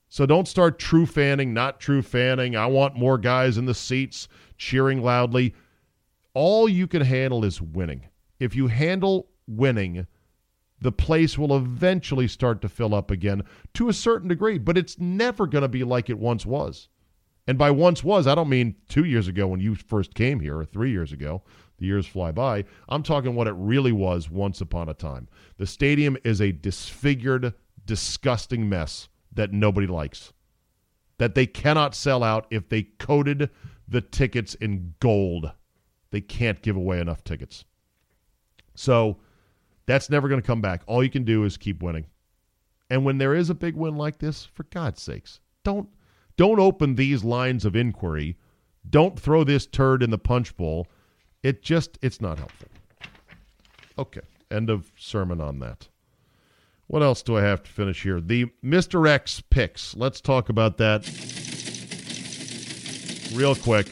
So don't start true fanning, not true fanning. I want more guys in the seats cheering loudly. All you can handle is winning. If you handle winning, the place will eventually start to fill up again to a certain degree, but it's never going to be like it once was. And by once was, I don't mean two years ago when you first came here or three years ago. The years fly by. I'm talking what it really was once upon a time. The stadium is a disfigured, disgusting mess that nobody likes. That they cannot sell out if they coated the tickets in gold. They can't give away enough tickets. So, that's never going to come back. All you can do is keep winning. And when there is a big win like this, for God's sakes, don't don't open these lines of inquiry. Don't throw this turd in the punch bowl. It just it's not helpful. Okay, end of sermon on that. What else do I have to finish here? The Mr. X picks. Let's talk about that real quick.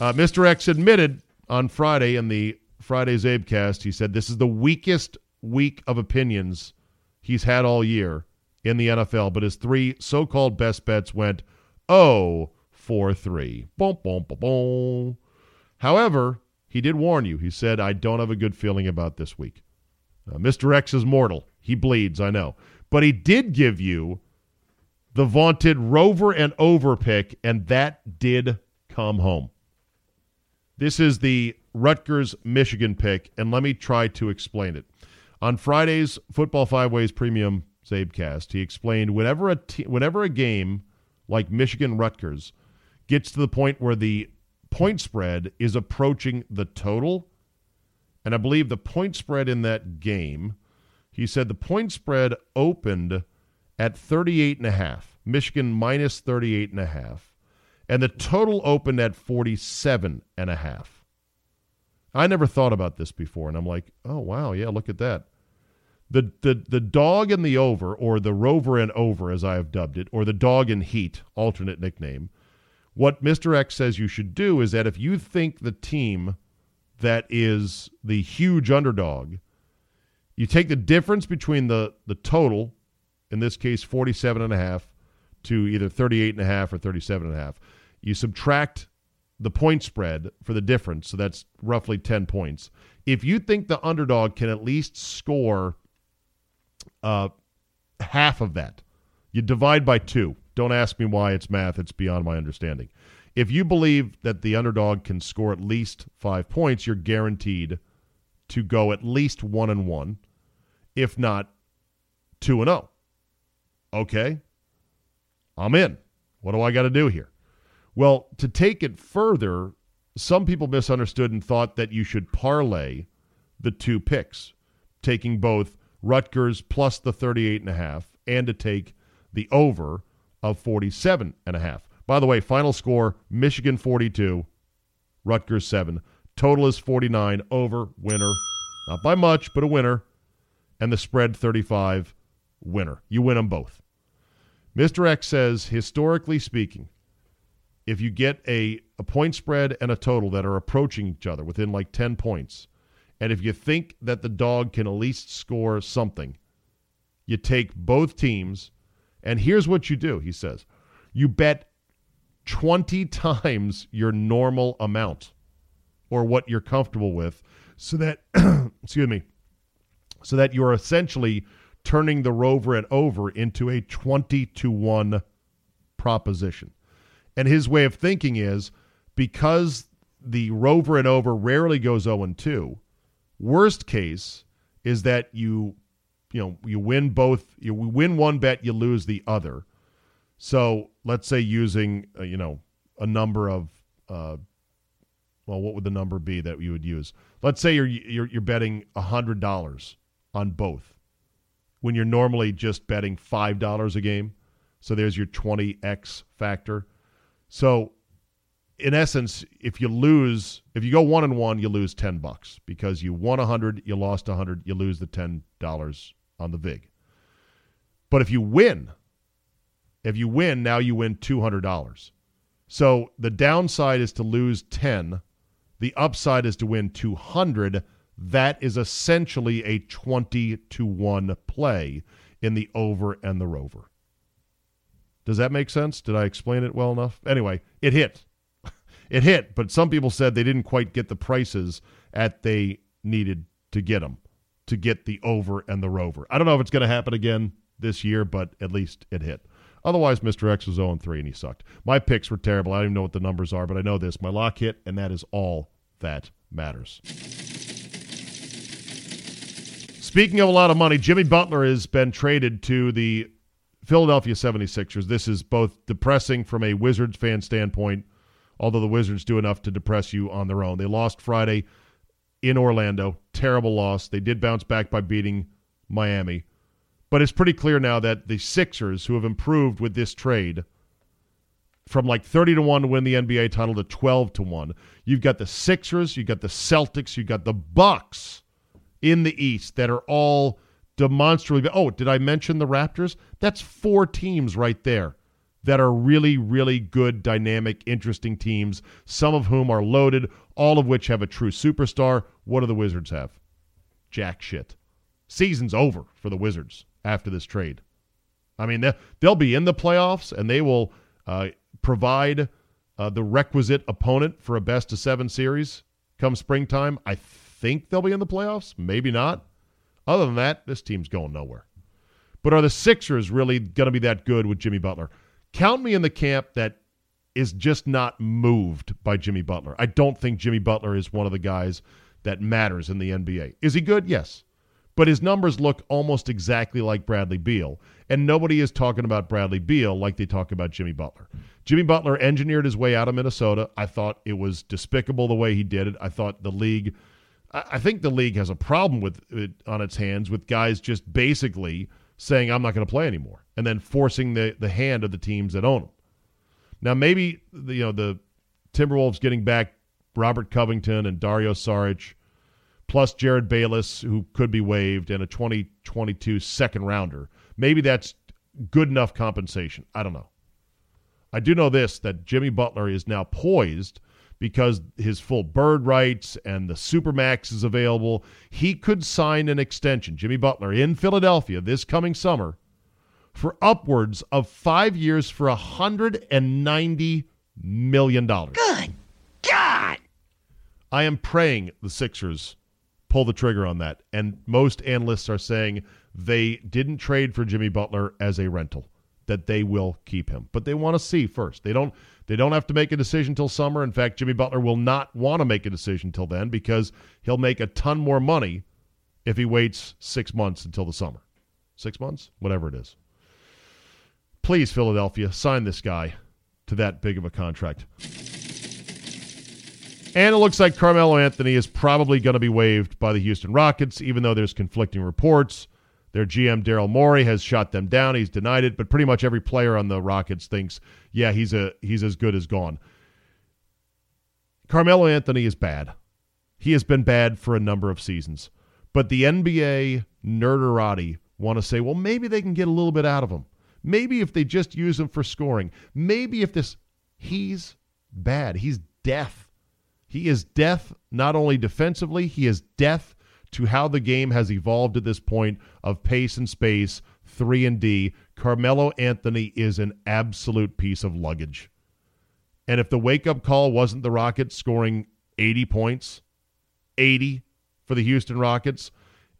Uh, Mr. X admitted on Friday in the Friday Czabecast, he said this is the weakest week of opinions he's had all year in the NFL, but his three so called best bets went 0 4 3. Boom, boom, boom, boom. However, he did warn you. He said, I don't have a good feeling about this week. Uh, Mr. X is mortal. He bleeds, I know. But he did give you the vaunted rover and over pick, and that did come home. This is the Rutgers Michigan pick, and let me try to explain it. On Friday's Football Five Ways Premium Czabecast, he explained whenever a whenever a game like Michigan Rutgers, gets to the point where the point spread is approaching the total. And I believe the point spread in that game, he said the point spread opened at 38 and a half. Michigan minus 38 and a half. And the total opened at 47 and a half. I never thought about this before and I'm like, "Oh wow, yeah, look at that." The, the the dog and the over, or the rover and over, as I have dubbed it, or the dog and heat, alternate nickname. What Mr. X says you should do is that if you think the team that is the huge underdog, you take the difference between the the total, in this case 47 and a half, to either 38 and a half or 37 and a half. You subtract the point spread for the difference, so that's roughly 10 points. If you think the underdog can at least score uh, half of that, you divide by two. Don't ask me why it's math, it's beyond my understanding. If you believe that the underdog can score at least five points, you're guaranteed to go at least one and one, if not two and oh. Okay, I'm in. What do I got to do here? Well, to take it further, some people misunderstood and thought that you should parlay the two picks, taking both Rutgers plus the 38 and a half and to take the over of 47 and a half. By the way, final score Michigan 42, Rutgers 7. Total is 49 over winner. Not by much, but a winner. And the spread 35 winner. You win them both. Mr. X says, historically speaking, if you get a, a point spread and a total that are approaching each other within like 10 points, and if you think that the dog can at least score something, you take both teams, and here's what you do, he says. You bet 20 *laughs* times your normal amount or what you're comfortable with so that *clears throat* excuse me so that you're essentially turning the rover and over into a 20 to 1 proposition and his way of thinking is because the rover and over rarely goes 0 and 2, worst case is that you you know you win both you win one bet you lose the other. So let's say using uh, you know a number of uh, well what would the number be that you would use? Let's say you're you're, you're betting $100 on both when you're normally just betting $5 a game. So there's your 20x factor so, in essence, if you lose, if you go one and one, you lose ten bucks because you won a hundred, you lost a hundred, you lose the ten dollars on the vig. But if you win, if you win, now you win two hundred dollars. So the downside is to lose ten. The upside is to win two hundred. That is essentially a twenty to one play in the over and the rover. Does that make sense? Did I explain it well enough? Anyway, it hit. *laughs* it hit, but some people said they didn't quite get the prices at they needed to get them to get the over and the rover. I don't know if it's going to happen again this year, but at least it hit. Otherwise, Mr. X was 0 3 and he sucked. My picks were terrible. I don't even know what the numbers are, but I know this. My lock hit, and that is all that matters. Speaking of a lot of money, Jimmy Butler has been traded to the Philadelphia 76ers. This is both depressing from a Wizards fan standpoint, although the Wizards do enough to depress you on their own. They lost Friday in Orlando. Terrible loss. They did bounce back by beating Miami. But it's pretty clear now that the Sixers, who have improved with this trade from like 30 to 1 to win the NBA title to 12 to 1, you've got the Sixers, you've got the Celtics, you've got the Bucks in the East that are all demonstrably. Oh, did I mention the Raptors? That's four teams right there that are really, really good, dynamic, interesting teams, some of whom are loaded, all of which have a true superstar. What do the Wizards have? Jack shit. Season's over for the Wizards after this trade. I mean, they'll be in the playoffs and they will uh, provide uh, the requisite opponent for a best of seven series come springtime. I think they'll be in the playoffs. Maybe not. Other than that, this team's going nowhere. But are the Sixers really going to be that good with Jimmy Butler? Count me in the camp that is just not moved by Jimmy Butler. I don't think Jimmy Butler is one of the guys that matters in the NBA. Is he good? Yes. but his numbers look almost exactly like Bradley Beal. And nobody is talking about Bradley Beal like they talk about Jimmy Butler. Jimmy Butler engineered his way out of Minnesota. I thought it was despicable the way he did it. I thought the league, I think the league has a problem with it on its hands with guys just basically saying, I'm not going to play anymore, and then forcing the, the hand of the teams that own them. Now, maybe, you know, the Timberwolves getting back Robert Covington and Dario Saric plus Jerryd Bayless, who could be waived, and a 2022 second rounder. Maybe that's good enough compensation. I don't know. I do know this that Jimmy Butler is now poised because his full bird rights and the Supermax is available. He could sign an extension, Jimmy Butler, in Philadelphia this coming summer for upwards of five years for $190 million. Good God! I am praying the Sixers pull the trigger on that. And most analysts are saying they didn't trade for Jimmy Butler as a rental, that they will keep him. But they want to see first. They don't they don't have to make a decision till summer. In fact, Jimmy Butler will not want to make a decision till then because he'll make a ton more money if he waits 6 months until the summer. 6 months, whatever it is. Please Philadelphia, sign this guy to that big of a contract. And it looks like Carmelo Anthony is probably going to be waived by the Houston Rockets, even though there's conflicting reports. Their GM Daryl Morey has shot them down. He's denied it, but pretty much every player on the Rockets thinks, yeah, he's a he's as good as gone. Carmelo Anthony is bad. He has been bad for a number of seasons. But the NBA nerderati want to say, well, maybe they can get a little bit out of him. Maybe if they just use him for scoring. Maybe if this he's bad. He's death. He is death not only defensively, he is death to how the game has evolved at this point of pace and space, 3 and D. Carmelo Anthony is an absolute piece of luggage. And if the wake up call wasn't the Rockets scoring 80 points, 80 for the Houston Rockets,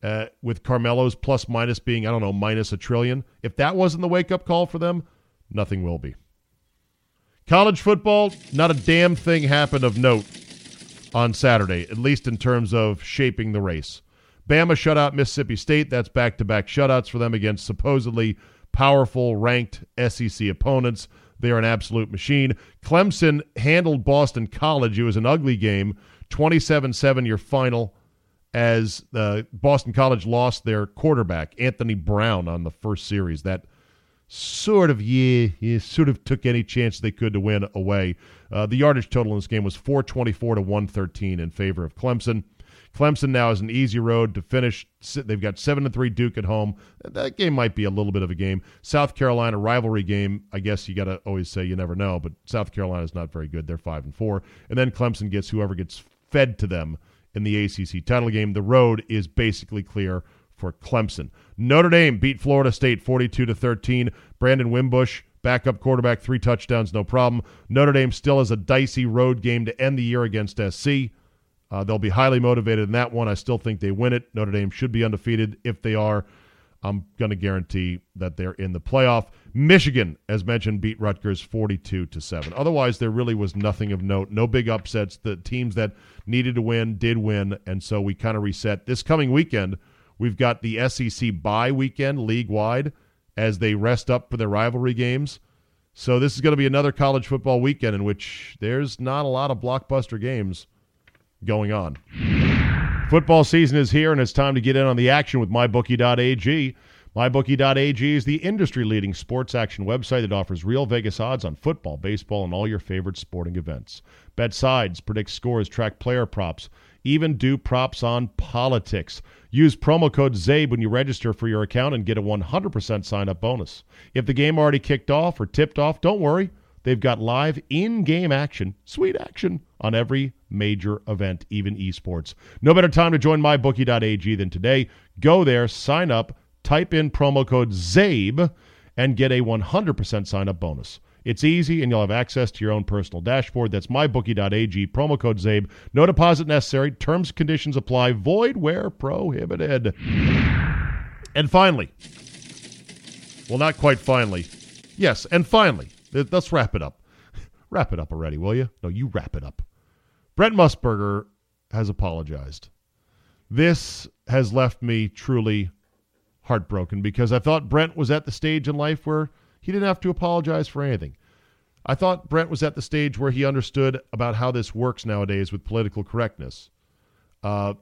uh, with Carmelo's plus minus being, I don't know, minus a trillion, if that wasn't the wake up call for them, nothing will be. College football, not a damn thing happened of note on Saturday, at least in terms of shaping the race. Bama shut out Mississippi State. That's back to back shutouts for them against supposedly powerful ranked SEC opponents. They are an absolute machine. Clemson handled Boston College. It was an ugly game, 27 7 your final, as uh, Boston College lost their quarterback, Anthony Brown, on the first series. That sort of yeah, yeah, sort of took any chance they could to win away. Uh, the yardage total in this game was 424 to 113 in favor of Clemson. Clemson now is an easy road to finish. They've got seven to three Duke at home. That game might be a little bit of a game. South Carolina rivalry game. I guess you got to always say you never know, but South Carolina is not very good. They're five and four, and then Clemson gets whoever gets fed to them in the ACC title game. The road is basically clear for Clemson. Notre Dame beat Florida State 42 to 13. Brandon Wimbush, backup quarterback, three touchdowns, no problem. Notre Dame still has a dicey road game to end the year against SC. Uh, they'll be highly motivated in that one. I still think they win it. Notre Dame should be undefeated. If they are, I'm going to guarantee that they're in the playoff. Michigan, as mentioned, beat Rutgers 42 to 7. Otherwise, there really was nothing of note. No big upsets. The teams that needed to win did win, and so we kind of reset. This coming weekend, We've got the SEC bye weekend league wide as they rest up for their rivalry games. So this is going to be another college football weekend in which there's not a lot of blockbuster games going on. Football season is here, and it's time to get in on the action with MyBookie.ag. MyBookie.ag is the industry leading sports action website that offers real Vegas odds on football, baseball, and all your favorite sporting events. Bet sides, predict scores, track player props, even do props on politics. Use promo code CZABE when you register for your account and get a 100% sign up bonus. If the game already kicked off or tipped off, don't worry. They've got live in game action, sweet action, on every major event, even esports. No better time to join mybookie.ag than today. Go there, sign up, type in promo code CZABE, and get a 100% sign up bonus. It's easy, and you'll have access to your own personal dashboard. That's mybookie.ag, promo code CZABE. No deposit necessary. Terms conditions apply. Void where prohibited. And finally, well, not quite finally. Yes, and finally, let's wrap it up. *laughs* wrap it up already, will you? No, you wrap it up. Brent Musburger has apologized. This has left me truly heartbroken because I thought Brent was at the stage in life where he didn't have to apologize for anything. I thought Brent was at the stage where he understood about how this works nowadays with political correctness. Uh,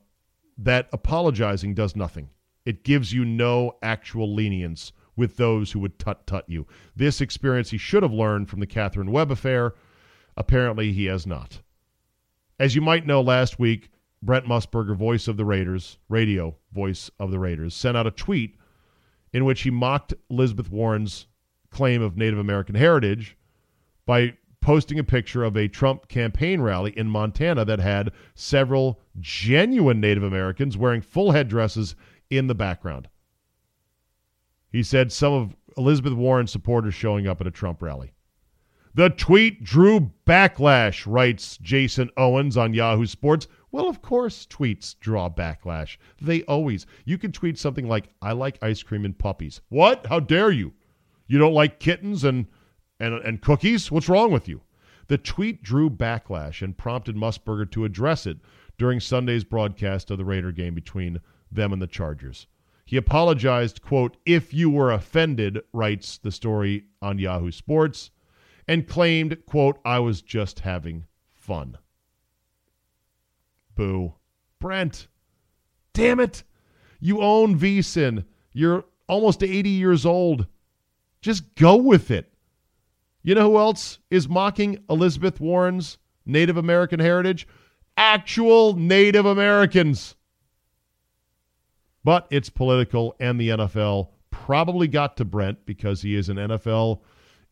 that apologizing does nothing. It gives you no actual lenience with those who would tut tut you. This experience he should have learned from the Katherine Webb affair. Apparently, he has not. As you might know, last week, Brent Musburger, voice of the Raiders, radio voice of the Raiders, sent out a tweet in which he mocked Elizabeth Warren's claim of Native American heritage by posting a picture of a Trump campaign rally in Montana that had several genuine Native Americans wearing full headdresses in the background. He said some of Elizabeth Warren's supporters showing up at a Trump rally. The tweet drew backlash, writes Jason Owens on Yahoo Sports. Well, of course, tweets draw backlash. They always. You can tweet something like, I like ice cream and puppies. What? How dare you? You don't like kittens and, and, and cookies? What's wrong with you? The tweet drew backlash and prompted Musburger to address it during Sunday's broadcast of the Raider game between them and the Chargers. He apologized, quote, if you were offended, writes the story on Yahoo Sports, and claimed, quote, I was just having fun. Boo. Brent, damn it. You own VSIN. You're almost 80 years old. Just go with it. You know who else is mocking Elizabeth Warren's Native American heritage? Actual Native Americans. But it's political, and the NFL probably got to Brent because he is an NFL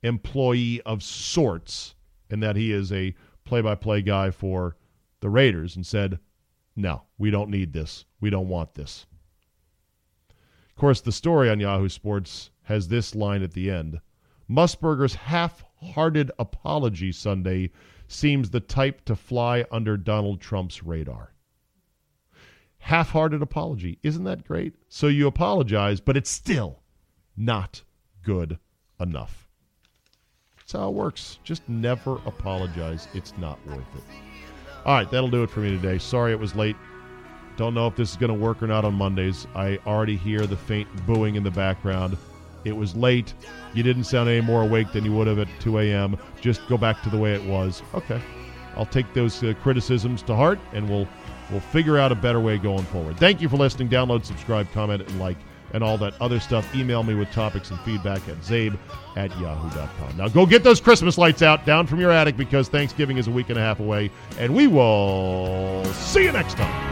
employee of sorts, and that he is a play by play guy for the Raiders, and said, No, we don't need this. We don't want this. Of course, the story on Yahoo Sports has this line at the end Musburger's half hearted apology Sunday seems the type to fly under Donald Trump's radar half hearted apology. Isn't that great? So you apologize, but it's still not good enough. That's how it works. Just never apologize. It's not worth it. All right, that'll do it for me today. Sorry it was late. Don't know if this is going to work or not on Mondays. I already hear the faint booing in the background. It was late. You didn't sound any more awake than you would have at 2 a.m. Just go back to the way it was. Okay. I'll take those uh, criticisms to heart and we'll We'll figure out a better way going forward. Thank you for listening. Download, subscribe, comment, and like, and all that other stuff. Email me with topics and feedback at czabe at yahoo.com. Now go get those Christmas lights out down from your attic because Thanksgiving is a week and a half away, and we will see you next time.